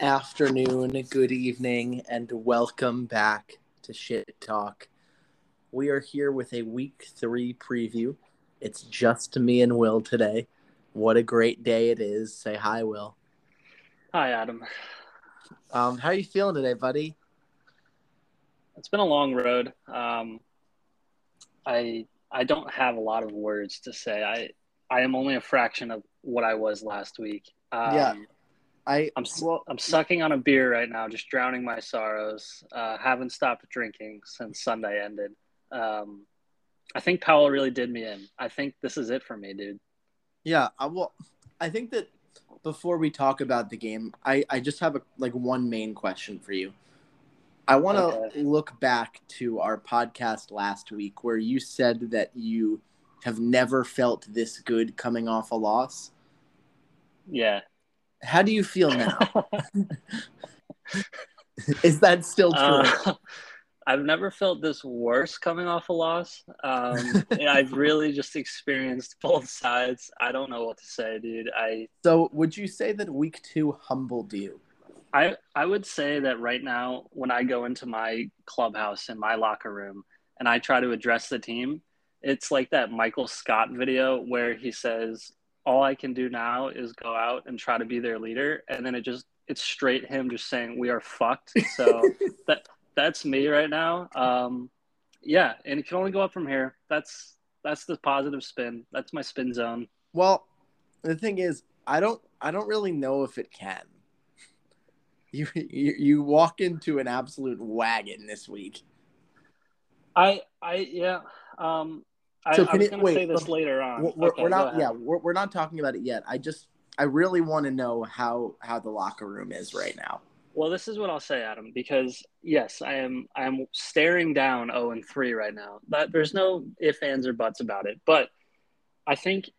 afternoon, good evening, and welcome back to Shit Talk. We are here with a week three preview. It's just me and Will today. What a great day it is. Say hi, Will. Hi, Adam. Um, how are you feeling today, buddy? It's been a long road. Um, I I don't have a lot of words to say. I I am only a fraction of what I was last week. Um, Yeah. I I'm well, I'm sucking on a beer right now, just drowning my sorrows. Uh, haven't stopped drinking since Sunday ended. Um, I think Powell really did me in. I think this is it for me, dude. yeah, I will. I think that before we talk about the game, I I just have a like one main question for you. I want to Okay. look back to our podcast last week where you said that you have never felt this good coming off a loss. Yeah. How do you feel now? Is that still true? Uh, I've never felt this worse coming off a loss. Um, and I've really just experienced both sides. I don't know what to say, dude. I so, would you say that week two humbled you? I I would say that right now, when I go into my clubhouse in my locker room and I try to address the team, it's like that Michael Scott video where he says, "All I can do now is go out and try to be their leader," and then it just it's straight him just saying, "We are fucked." So that that's me right now. Um, yeah, and it can only go up from here. That's that's the positive spin. That's my spin zone. Well, the thing is, I don't, I don't really know if it can. You, you, you walk into an absolute wagon this week. I I yeah. Um, I, So I can was going to wait, say this look, later on. We're, we're, Okay, we're not, yeah, we're, we're not talking about it yet. I just, I really want to know how how the locker room is right now. Well, this is what I'll say, Adam, because yes, I am I am staring down 0 and 3 right now. But there's no ifs, ands, or buts about it. But I think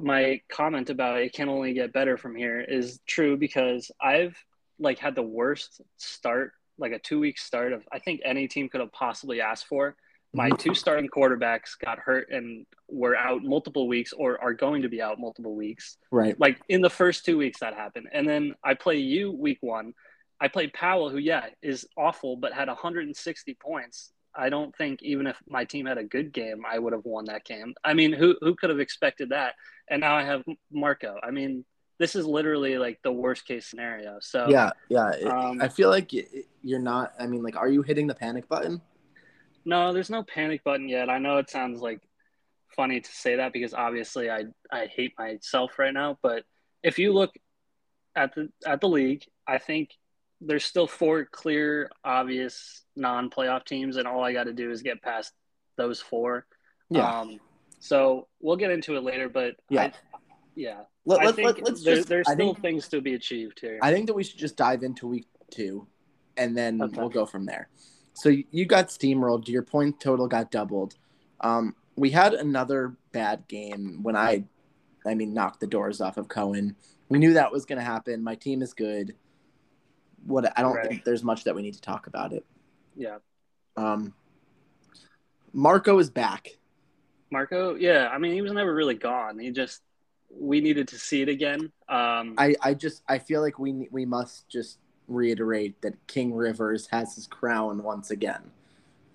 my comment about it can only get better from here is true because I've like had the worst start, like a two week start of I think any team could have possibly asked for. My two starting quarterbacks got hurt and were out multiple weeks or are going to be out multiple weeks Right. like in the first two weeks that happened and then i play you week one i played powell who yeah is awful but had 160 points i don't think even if my team had a good game i would have won that game i mean who, who could have expected that and now i have marco i mean this is literally like the worst case scenario so Yeah, yeah. um, I feel like you're not. I mean, like, are you hitting the panic button? No, there's no panic button yet. I know it sounds like funny to say that because obviously I I hate myself right now, but if you look at the at the league, I think there's still four clear obvious non-playoff teams and all I got to do is get past those four. Yeah. Um so we'll get into it later, but Yeah. I, yeah. Let, I think let, us there, just. there's I still think, things to be achieved here. I think that we should just dive into week two, and then Okay. we'll go from there. So you- you got steamrolled. Your point total got doubled. Um, we had another bad game when I, I mean, knocked the doors off of Cohen. We knew that was going to happen. My team is good. What I don't Right. think there's much that we need to talk about it. yeah. Um, Marco is back. Marco, yeah, I mean he was never really gone. He just we needed to see it again. Um, I, I just I feel like we we must just reiterate that King Rivers has his crown once again.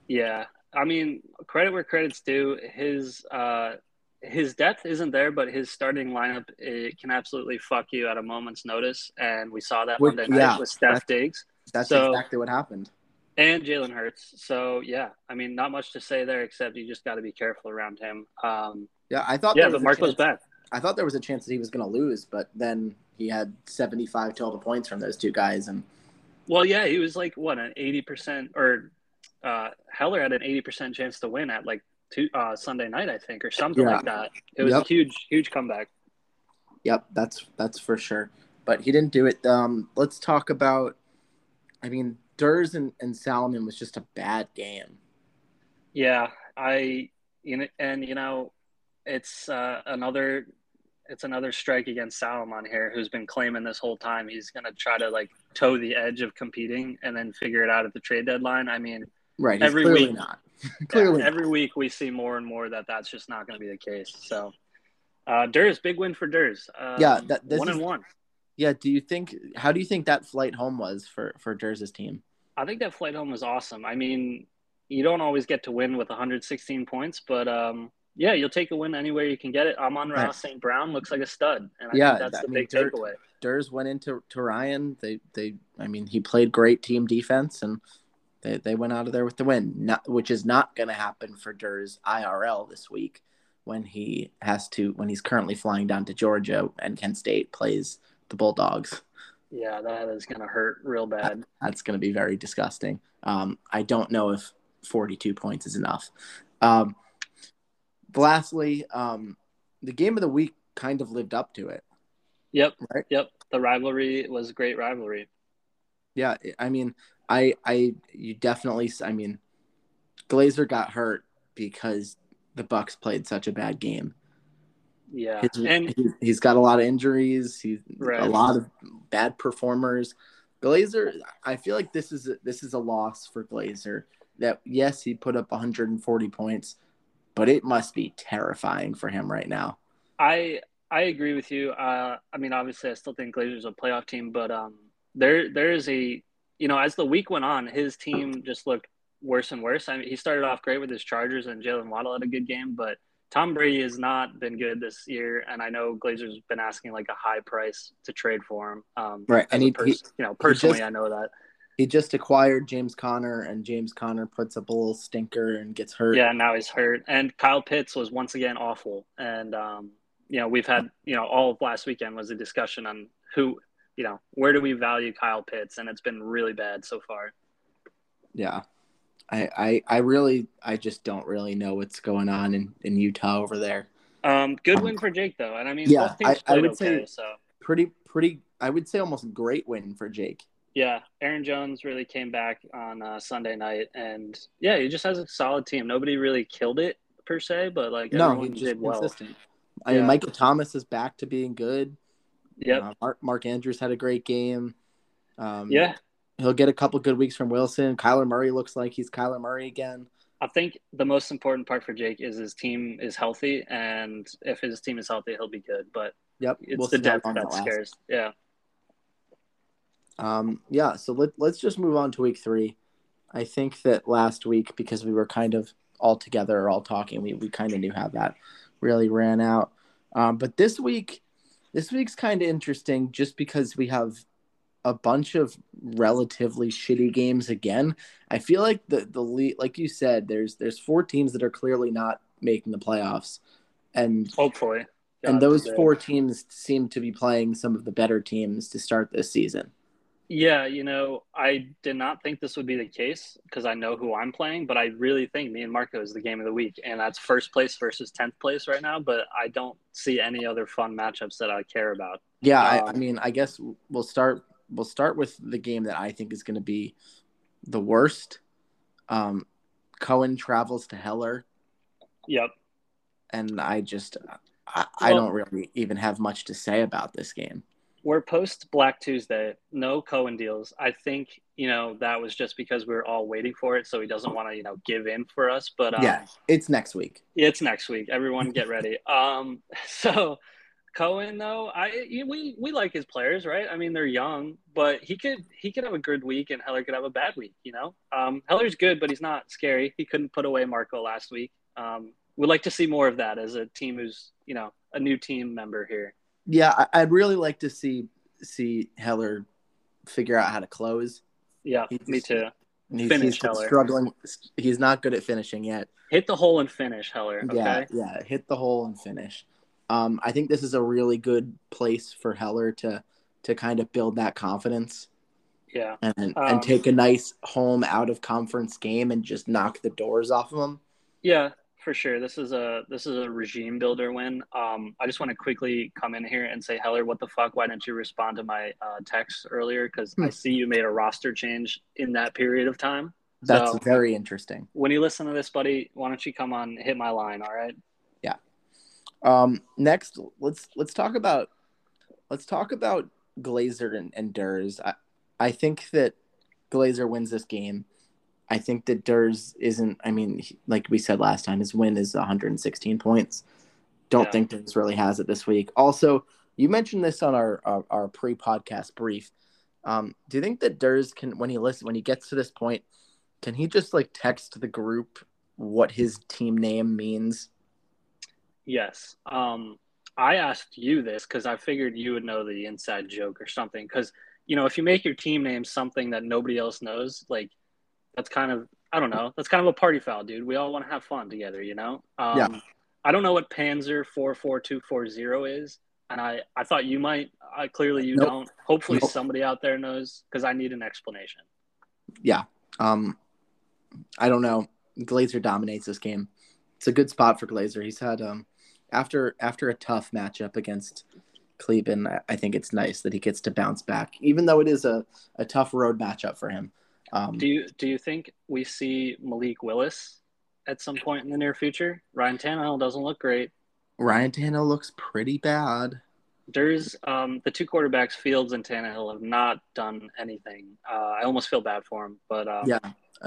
yeah, I mean credit where credit's due. His uh, his depth isn't there, but his starting lineup it can absolutely fuck you at a moment's notice, and we saw that Which- Monday night with Steph that's- Diggs That's So- exactly what happened. and Jalen Hurts. So yeah, I mean not much to say there except you just got to be careful around him. Um, Yeah, I thought yeah, but was Marco's chance- back. I thought there was a chance that he was going to lose, but then he had 75 total points from those two guys, and Well, yeah, he was like what an eighty percent, or uh, Heller had an eighty percent chance to win at like two, uh, Sunday night, I think, or something Yeah. like that. It was Yep. a huge, huge comeback. yep, that's that's for sure. But he didn't do it. Um, let's talk about. I mean, Durs and, and Salomon was just a bad game. Yeah, I you know, and you know, it's uh, another, it's another strike against Salomon here, who's been claiming this whole time he's gonna try to like toe the edge of competing and then figure it out at the trade deadline. I mean, Right, Every clearly week. not. clearly, Yeah, every week we see more and more that that's just not going to be the case. So, uh, Durs, big win for Durs. Uh, Yeah, that- this one is- and one. Yeah. Do you think? How do you think that flight home was for for Durs's team? I think that flight home was awesome. I mean, you don't always get to win with 116 points, but um, yeah, you'll take a win anywhere you can get it. Amon-Ra Right. St. Brown looks like a stud, and I Yeah, think that's I the mean, big Dur- takeaway. Durs went into to Ryan. They they I mean he played great team defense and they, they went out of there with the win. Not which is not going to happen for Durs IRL this week when he has to when he's currently flying down to Georgia and Kent State plays the Bulldogs. Yeah, that is gonna hurt real bad. That's going to be very disgusting. Um, I don't know if 42 points is enough. Um, lastly, um, the game of the week kind of lived up to it. Yep, Right. yep. The rivalry was a great rivalry. Yeah, I mean, I I you definitely I mean, Glazer got hurt because the Bucs played such a bad game. Yeah, His, and he's, he's got a lot of injuries. He's Right. a lot of bad performers. Glazer, I feel like this is a, this is a loss for Glazer. That yes, he put up 140 points, but it must be terrifying for him right now. I I agree with you. Uh, I mean, obviously, I still think Glazer's a playoff team, but um, there there is a you know as the week went on, his team just looked worse and worse. I mean, he started off great with his Chargers, and Jaylen Waddle had a good game, but Tom Brady has not been good this year, and I know Glazer's been asking like a high price to trade for him. Um, Right, and he- pers- he- you know personally, just- I know that. He just acquired James Conner, and James Conner puts up a little stinker and gets hurt. Yeah, now he's hurt, and Kyle Pitts was once again awful. And um, you know, we've had you know all of last weekend was a discussion on who you know where do we value Kyle Pitts, and it's been really bad so far. yeah I, I i really i just don't really know what's going on in in utah over there Um, good Um, win for Jake though, and I mean yeah, I- I would okay. say- so pretty pretty i would say almost great win for jake yeah, Aaron Jones really came back on uh, Sunday night, and yeah, he just has a solid team. Nobody really killed it per se, but like no just did well. consistent i Yeah. mean Michael thomas is back to being good Yep. Uh, mark, mark andrews had a great game um yeah, he'll get a couple good weeks from wilson kyler murray looks like he's kyler murray again I think the most important part for Jake is his team is healthy, and if his team is healthy, he'll be good. But yep it's we'll the depth that that scares. Yeah. Um, yeah, so let, let's just move on to week three. I think that last week, because we were kind of all together or all talking, we, we kind of knew how that really ran out. Um, but this week, this week's kind of interesting just because we have a bunch of relatively shitty games again. I feel like the the lead, like you said, there's there's four teams that are clearly not making the playoffs, and Hopefully. and those four teams seem to be playing some of the better teams to start this season. Yeah, you know, I did not think this would be the case because I know who I'm playing, but I really think me and Marco is the game of the week, and that's first place versus tenth place right now. But I don't see any other fun matchups that I care about. Yeah, I, I Um, mean, I guess we'll start. We'll start with the game that I think is going to be the worst. Um, Cohen travels to Heller, Yep. and I just, I, I don't really even have much to say about this game. We're post Black Tuesday, no Cohen deals. I think, you know, that was just because we were all waiting for it, so he doesn't want to, you know, give in for us. But um, yeah, it's next week. It's next week. Everyone get ready. Um, so Cohen though, I we we like his players, right? I mean, they're young, but he could he could have a good week, and Heller could have a bad week. You know, um, Heller's good, but he's not scary. He couldn't put away Marco last week. Um, we'd like to see more of that as a team who's you know a new team member here. Yeah, I, I'd really like to see see Heller figure out how to close. Yeah, He me too. He's, Finish he's Heller. struggling. He's not good at finishing yet. Hit the hole and finish, Heller. Okay. Yeah, yeah, hit the hole and finish. Um, I think this is a really good place for Heller to to kind of build that confidence Yeah. and Um, and take a nice home out of conference game and just knock the doors off of them. Yeah, for sure. This is a this is a regime builder win. Um, I just want to quickly come in here and say, Heller, what the fuck? Why didn't you respond to my uh, text earlier? Because I Hmm. see you made a roster change in that period of time. That's So- very interesting. When you listen to this, buddy, why don't you come on, hit my line? All right. Yeah. Um, next, let's let's talk about let's talk about Glazer and, and Durs. I, I think that Glazer wins this game. I think that Durs isn't. I mean, he- like we said last time, his win is 116 points. Don't Yeah. think Durs really has it this week. Also, You mentioned this on our our, our pre-podcast brief. Um, do you think that Durs can, when he listen, when he gets to this point, can he just like text the group what his team name means? Yes. Um, I asked you this because I figured you would know the inside joke or something. Because you know, if you make your team name something that nobody else knows, like that's kind of I don't know, that's kind of a party foul, dude. We all want to have fun together, you know. Um, Yeah. I don't know what Panzer four four two four zero is, and I I thought you might. I clearly you Nope. don't. Hopefully Nope. somebody out there knows because I need an explanation. Yeah. Um, I don't know. Glazer dominates this game. It's a good spot for Glazer. He's had um after after a tough matchup against Cleveland. I, I think it's nice that he gets to bounce back, even though it is a, a tough road matchup for him. Um, Do you do you think we see Malik Willis at some point in the near future? Ryan Tannehill doesn't look great. Ryan Tannehill looks pretty bad. There's um, the two quarterbacks, Fields and Tannehill, have not done anything. Uh, I almost feel bad for him, but um, Yeah.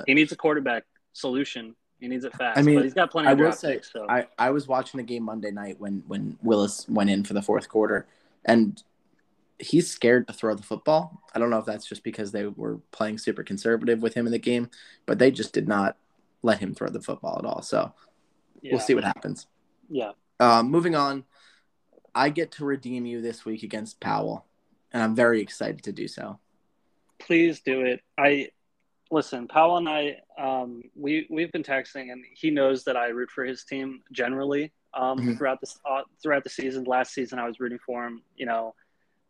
he needs a quarterback solution. He needs it fast. I mean, but he's got plenty I of will say, picks. So I, I was watching the game Monday night when when Willis went in for the fourth quarter, and he's scared to throw the football. I don't know if that's just because they were playing super conservative with him in the game, but they just did not let him throw the football at all. So yeah, we'll see what happens. Yeah, Uh, moving on, I get to redeem you this week against Powell, and I'm very excited to do so. please do it. I listen. Powell and I, um, we we've been texting, and he knows that I root for his team generally um, Mhm. throughout this uh, throughout the season. Last season, I was rooting for him, you know,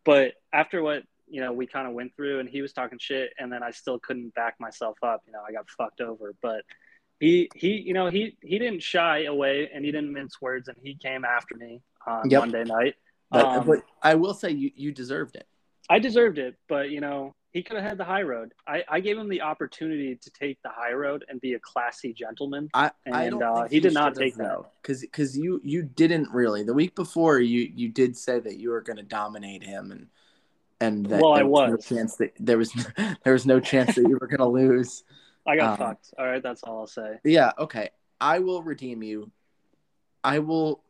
but after what you know we kind of went through, and he was talking shit, and then I still couldn't back myself up. You know, I got fucked over, but. He, he, you know, he, he didn't shy away and he didn't mince words and he came after me on Yep. Monday night. But, Um, but I will say you, you deserved it. I deserved it, but you know, he could have had the high road. I, I gave him the opportunity to take the high road and be a classy gentleman. I, I And, don't uh, think he did not take that. because because you you didn't really the week before you you did say that you were going to dominate him and and that Well, I there was, was. no chance that there was there was no chance that you were going to lose. I got Um, fucked. All right, that's all I'll say. Yeah, okay, I will redeem you. I will.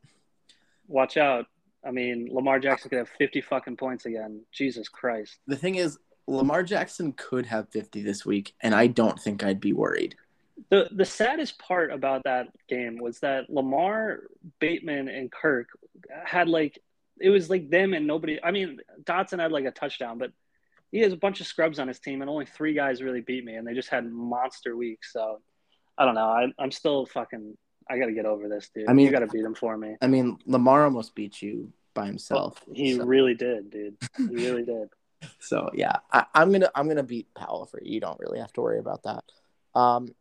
Watch out. I mean, Lamar Jackson could have 50 fucking points again. Jesus Christ. The thing is, Lamar Jackson could have fifty this week, and I don't think I'd be worried. The the saddest part about that game was that Lamar, Bateman, and Kirk had like it was like them and nobody. I mean, Dotson had like a touchdown, but he has a bunch of scrubs on his team, and only three guys really beat me, and they just had monster weeks. So I don't know. I, I'm still fucking. I got to get over this, dude. I mean- you got to beat him for me. I mean, Lamar almost beat you by himself. He so, really did, dude. He really did. So, yeah, I, I'm gonna I'm gonna beat Powell for you. You don't really have to worry about that. Um,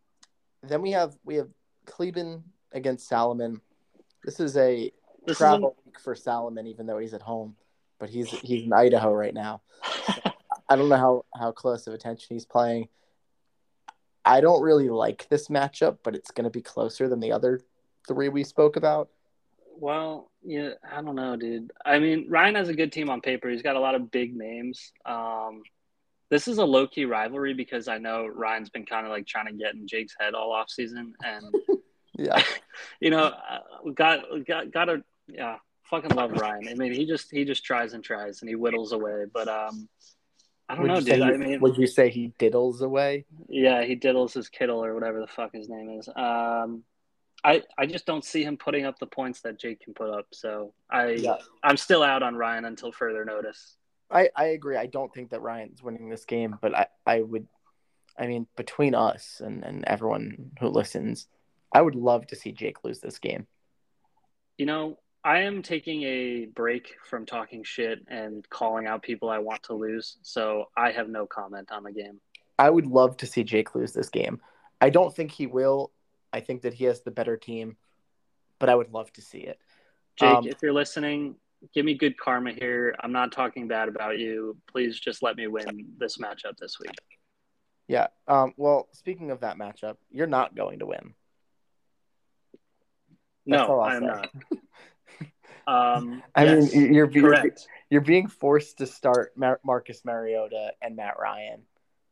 then we have we have Cleveland against Salomon. This is a This travel week for Salomon, even though he's at home, but he's he's in Idaho right now. is I don't know how how close of attention he's playing. I don't really like this matchup, but it's going to be closer than the other three we spoke about. Well, yeah, I don't know, dude. I mean, Ryan has a good team on paper. He's got a lot of big names. Um, this is a low key rivalry because I know Ryan's been kind of like trying to get in Jake's head all off season, and Yeah, you know, uh, got got got to yeah, fucking love Ryan. I mean, he just he just tries and tries and he whittles away, but um, I don't would know, dude. he, I mean, would you say he diddles away? yeah, he diddles his Kittle or whatever the fuck his name is. Um, I I just don't see him putting up the points that Jake can put up. So I Yeah. I'm still out on Ryan until further notice. I, I agree. I don't think that Ryan's winning this game, but I, I would, I mean, between us and, and everyone who listens, I would love to see Jake lose this game. You know, I am taking a break from talking shit and calling out people I want to lose. So I have no comment on the game. I would love to see Jake lose this game. I don't think he will. I think that he has the better team, but I would love to see it. Jake, Um, if you're listening, give me good karma here. I'm not talking bad about you. Please just let me win this matchup this week. Yeah. Um, well, speaking of that matchup, you're not going to win. That's no, I'm not. Um, I yes, mean, you're being correct. you're being forced to start Mar- Marcus Mariota and Matt Ryan.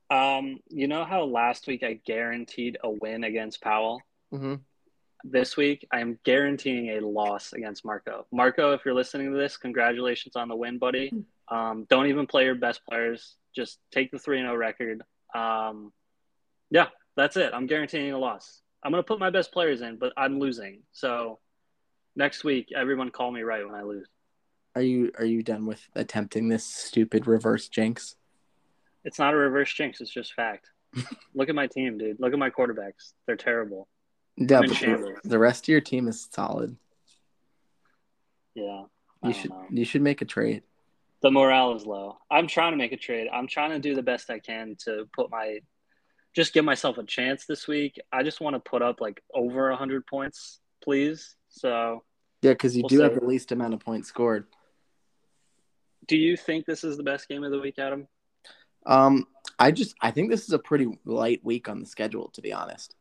Um, you know how last week I guaranteed a win against Powell? Hmm this week I am guaranteeing a loss against Marco. Marco, if you're listening to this, congratulations on the win, buddy. Um, don't even play your best players. Just take the 3 0 record. Um, yeah, that's it. I'm guaranteeing a loss. I'm going to put my best players in, but I'm losing. So next week, everyone call me right when I lose. Are you are you done with attempting this stupid reverse jinx? It's not a reverse jinx. It's just fact. Look at my team, dude. Look at my quarterbacks. They're terrible. Yeah, but the, rest of your team is solid. Yeah. I You should know. you should make a trade. The morale is low. I'm trying to make a trade. I'm trying to do the best I can to put my just give myself a chance this week. I just want to put up like over 100 points, please. So, Yeah, because you We'll do have the least amount of points scored. do you think this is the best game of the week, Adam? Um, I just I think this is a pretty light week on the schedule, to be honest.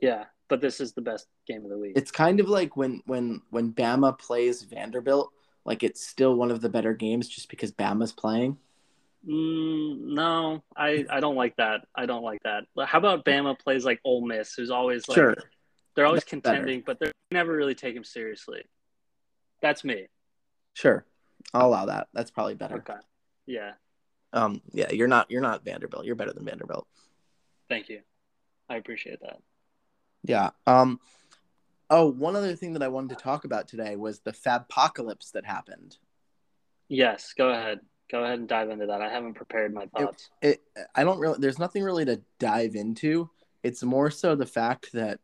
Yeah, but this is the best game of the week. It's kind of like when when when Bama plays Vanderbilt, like it's still one of the better games just because Bama's playing. Mm, no, I, I don't like that. I don't like that. How about Bama plays like Ole Miss, who's always like sure. they're always That's better. contending, but they're never really take him seriously. That's me. Sure. I'll allow that. That's probably better. Okay. Yeah. Um yeah, you're not you're not Vanderbilt. You're better than Vanderbilt. Thank you. I appreciate that. Yeah. Um oh, one other thing that I wanted to talk about today was the Fabpocalypse that happened. Yes. Go ahead. Go ahead and dive into that. I haven't prepared my thoughts. it I don't really there's nothing really to dive into. It's more so the fact that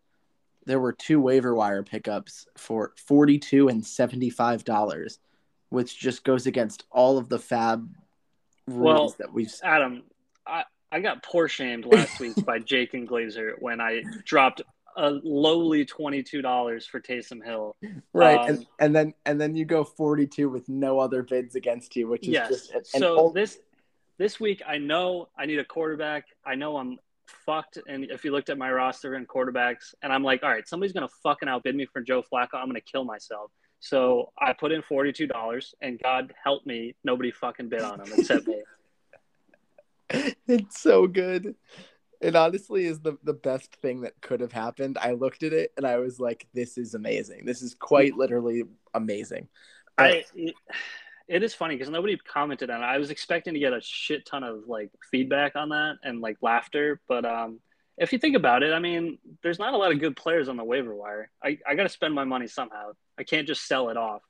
there were two waiver wire pickups for 42 and 75 dollars, which just goes against all of the fab rules Well, that we've Adam, I, I got poor shamed last week by Jake and Glazer when I dropped a lowly twenty-two dollars for Taysom Hill. right um, and, and then and then you go 42 with no other bids against you, which is Yes. just an, So old- this this week, I know I need a quarterback. I know I'm fucked. And if you looked at my roster and quarterbacks, and I'm like, all right, somebody's gonna fucking outbid me for Joe Flacco. I'm gonna kill myself. So I put in forty-two dollars, and God help me, nobody fucking bid on him except me. it's so good. It honestly is the, the best thing that could have happened. I looked at it and I was like, this is amazing. This is quite literally amazing. I it, it is funny because nobody commented on it. I was expecting to get a shit ton of like feedback on that and like laughter, but um, if you think about it, I mean, there's not a lot of good players on the waiver wire. I, I got to spend my money somehow. I can't just sell it off,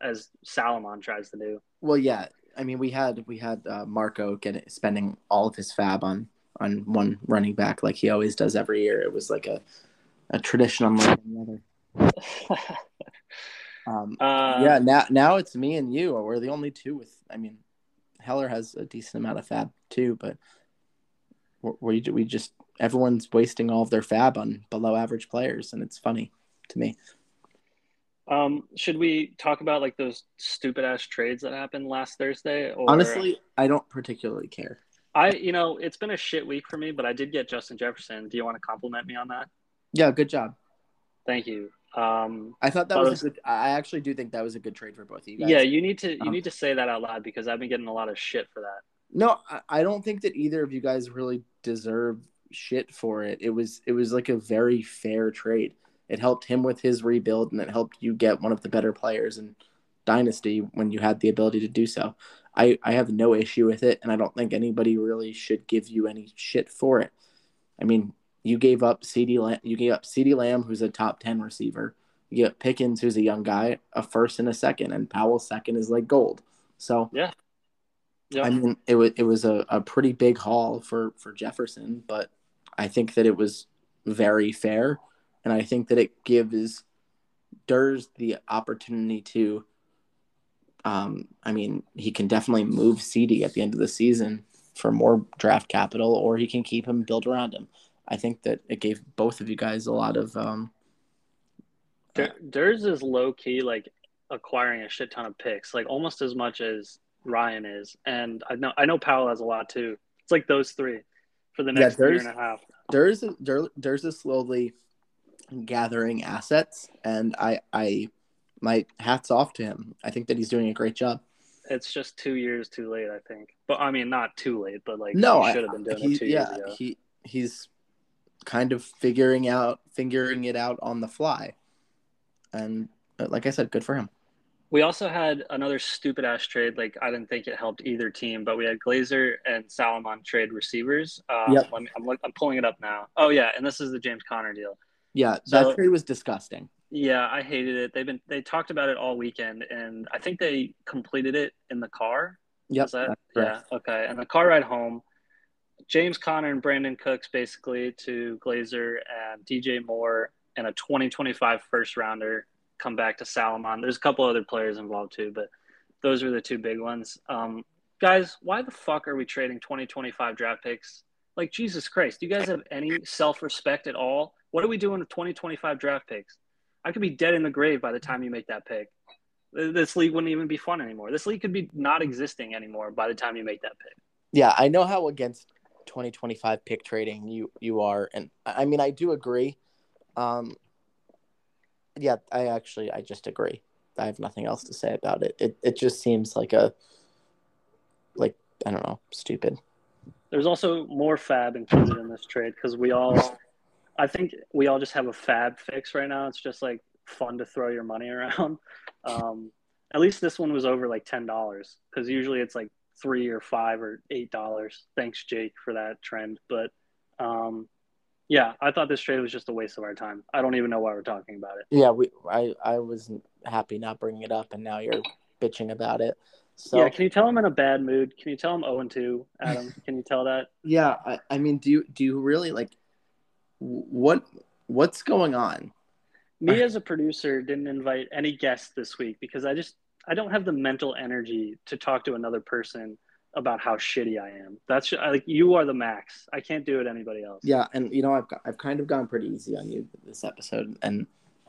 as Salomon tries to do. Well, yeah. I mean, we had we had uh, Marco getting spending all of his fab on on one running back like he always does every year. It was like a a tradition unlike any other. Um, uh, yeah. Now now it's me and you. We're the only two with. I mean, Heller has a decent amount of fab too, but we we just everyone's wasting all of their fab on below average players, and it's funny to me. Um, should we talk about like those stupid ass trades that happened last Thursday? Or Honestly, I don't particularly care. I you know it's been a shit week for me, but I did get Justin Jefferson. Do you want to compliment me on that? Yeah, good job. Thank you. Um, I thought that was, was- a good. I actually do think that was a good trade for both of you guys. yeah, you need to you Um, need to say that out loud because I've been getting a lot of shit for that. No, I, I don't think that either of you guys really deserve shit for it. It was it was like a very fair trade. It helped him with his rebuild, and it helped you get one of the better players in Dynasty when you had the ability to do so. I I have no issue with it, and I don't think anybody really should give you any shit for it. I mean, you gave up CeeDee Lamb, you gave up CeeDee Lamb, who's a top ten receiver. You get Pickens, who's a young guy, a first and a second, and Powell's second is like gold. So Yeah. I mean, it was it was a, a pretty big haul for for Jefferson, but I think that it was very fair, and I think that it gives Durs the opportunity to. Um, I mean, he can definitely move CeeDee at the end of the season for more draft capital, or he can keep him build around him. I think that it gave both of you guys a lot of. Um, Dur- Durs is low key like acquiring a shit ton of picks, like almost as much as Ryan is, and I know I know Powell has a lot too. It's like those three for the Yeah, next year Durs- and a half. Durs Dur- Durs is slowly gathering assets, and I I my hats off to him. I think that he's doing a great job. It's just two years too late, I think. But I mean, not too late, but like no, he I, should have been doing he, it two yeah, years ago. he he's kind of figuring out figuring it out on the fly. And uh, like I said, good for him. We also had another stupid ass trade. Like I didn't think it helped either team, but we had Glazer and Salomon trade receivers. Um, Yep. let me, I'm, I'm pulling it up now. Oh yeah, and this is the James Conner deal. Yeah, So- that trade was disgusting. Yeah, I hated it. They've been they talked about it all weekend, and I think they completed it in the car. Yep. That yeah? Okay. And the car ride home, James Conner and Brandin Cooks basically to Glazer and DJ Moore and a 2025 first rounder come back to Salomon. There's a couple other players involved too, but those are the two big ones. Um, guys, why the fuck are we trading 2025 draft picks? Like Jesus Christ, do you guys have any self respect at all? What are we doing with 2025 draft picks? I could be dead in the grave by the time you make that pick. This league wouldn't even be fun anymore. This league could be not existing anymore by the time you make that pick. Yeah, I know how against 2025 pick trading you you are, and I mean I do agree. Um, yeah, I actually I just agree. I have nothing else to say about it. It it just seems like a like I don't know, stupid. There's also more fab included in this trade because we all, I think we all just have a fab fix right now. It's just like fun to throw your money around. Um, at least this one was over like ten dollars because usually it's like three or five or eight dollars. Thanks, Jake, for that trend. But um, yeah, I thought this trade was just a waste of our time. I don't even know why we're talking about it. Yeah, we I I was happy not bringing it up, and now you're bitching about it. So yeah, can you tell I'm in a bad mood? Can you tell I'm 0 and 2, Adam? Can you tell that? Yeah, I, I mean, do you do you really like what what's going on? me as a producer didn't invite any guests this week because I just I don't have the mental energy to talk to another person about how shitty I am. That's like you are the max. I can't do it anybody else. Yeah, and you know, I've got, I've kind of gone pretty easy on you this episode, and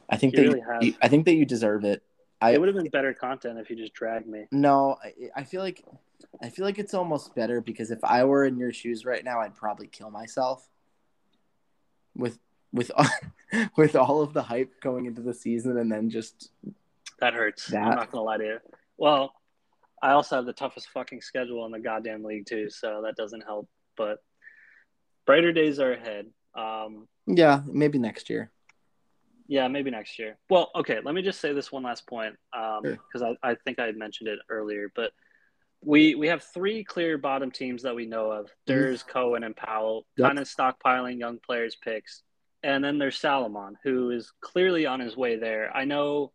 I think You that really you- I think that you deserve it. I it would have been better content if you just dragged me. no, I, I feel like I feel like it's almost better because if I were in your shoes right now, I'd probably kill myself. With with with all of the hype going into the season, and then just That hurts. That- I'm not gonna lie to you. Well, I also have the toughest fucking schedule in the goddamn league too, so that doesn't help. But brighter days are ahead. Um, yeah, maybe next year. Yeah, maybe next year. Well, okay, let me just say this one last point because Sure. I, I think I had mentioned it earlier, but we we have three clear bottom teams that we know of: Durs, Cohen, and Powell, Mm-hmm. Yep. kind of stockpiling young players' picks. And then there's Salomon, who is clearly on his way there. I know.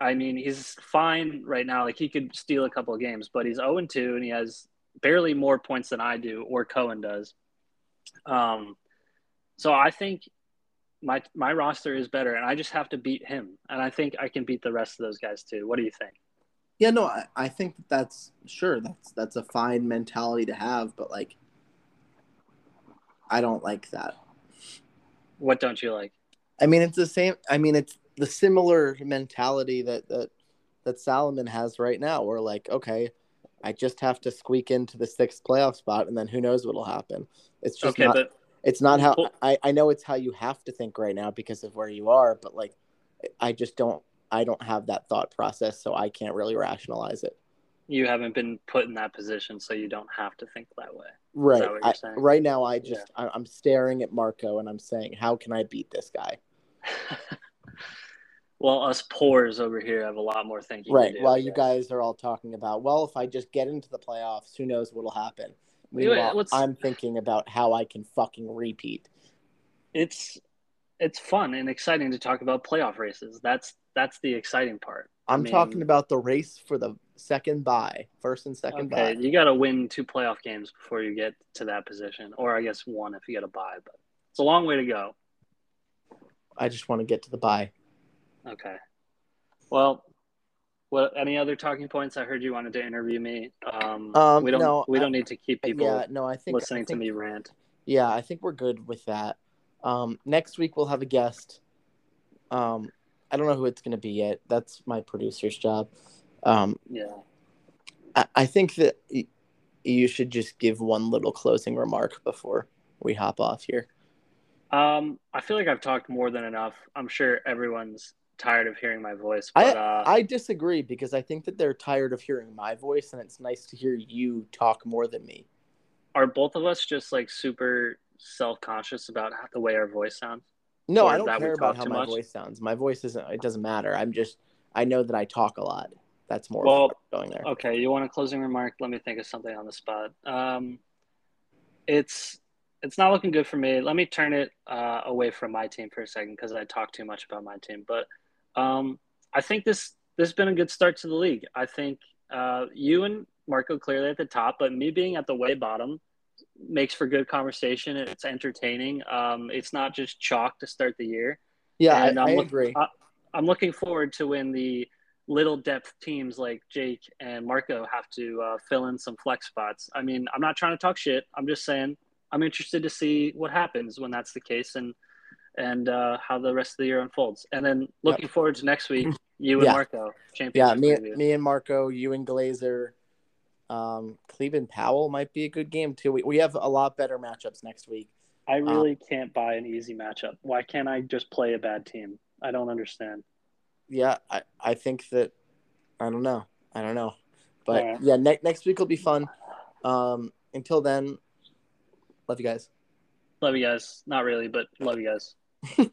I mean, he's fine right now. Like he could steal a couple of games, but he's 0 2 and he has barely more points than I do or Cohen does. Um, so I think my my roster is better, and I just have to beat him, and I think I can beat the rest of those guys too. What do you think? Yeah, no, I, I think that that's sure that's that's a fine mentality to have, but like, I don't like that. What don't you like? I mean, it's the same. I mean, it's the similar mentality that that that Salomon has right now. Where like, okay, I just have to squeak into the sixth playoff spot, and then who knows what'll happen. It's just okay, not. but it's not how I. I know it's how you have to think right now because of where you are, but like, I just don't. I don't have that thought process, so I can't really rationalize it. you haven't been put in that position, so you don't have to think that way. Right. that I, right now, I just I, I'm staring at Marco and I'm saying, how can I beat this guy? well, us poors over here have a lot more thinking. to Right. do, While you guys are all talking about, well, if I just get into the playoffs, who knows what'll happen. Meanwhile, what's- I'm thinking about how I can fucking repeat. it's it's fun and exciting to talk about playoff races. That's that's the exciting part. I I'm mean, talking about the race for the second bye, first and second Okay, bye. you got to win two playoff games before you get to that position, or I guess one if you get a bye. But it's a long way to go. I just want to get to the bye. Okay. Well, what any other talking points? I heard you wanted to interview me. Um, Um, we don't. no, we don't need to keep people yeah, no, I think listening I think, to me rant. Yeah, I think we're good with that. Um, next week we'll have a guest. Um, I don't know who it's going to be yet. That's my producer's job. Um, Yeah. I, I think that y- you should just give one little closing remark before we hop off here. Um, I feel like I've talked more than enough. I'm sure everyone's tired of hearing my voice, I but uh, I disagree because I think that they're tired of hearing my voice, and it's nice to hear you talk more than me. are both of us just like super self conscious about the way our voice sounds? No, I don't care about how my much? voice sounds. My voice isn't. It doesn't matter. I'm just. I know that I talk a lot. That's more. Well, going there. Okay, you want a closing remark? Let me think of something on the spot. Um, it's it's not looking good for me. Let me turn it uh, away from my team for a second because I talk too much about my team. But um, I think this this has been a good start to the league. I think uh, you and Marco clearly at the top, but me being at the way bottom makes for good conversation. It's entertaining. Um, it's not just chalk to start the year. Yeah, And I, I'm I look- agree. I, I'm looking forward to when the little depth teams like Jake and Marco have to uh, fill in some flex spots. I mean, I'm not trying to talk shit. I'm just saying I'm interested to see what happens when that's the case and and uh, how the rest of the year unfolds. And then looking forward to next week, you and Yeah. Marco yeah, me, preview. me and Marco, you and Glazer, um, Cleveland Powell might be a good game too. We, we have a lot better matchups next week. I really can't buy an easy matchup. Why can't I just play a bad team? I don't understand. Yeah, I, I think that I don't know. I don't know. But Alright. yeah, ne- next week will be fun. Um, until then, love you guys. Love you guys. Not really, but love you guys.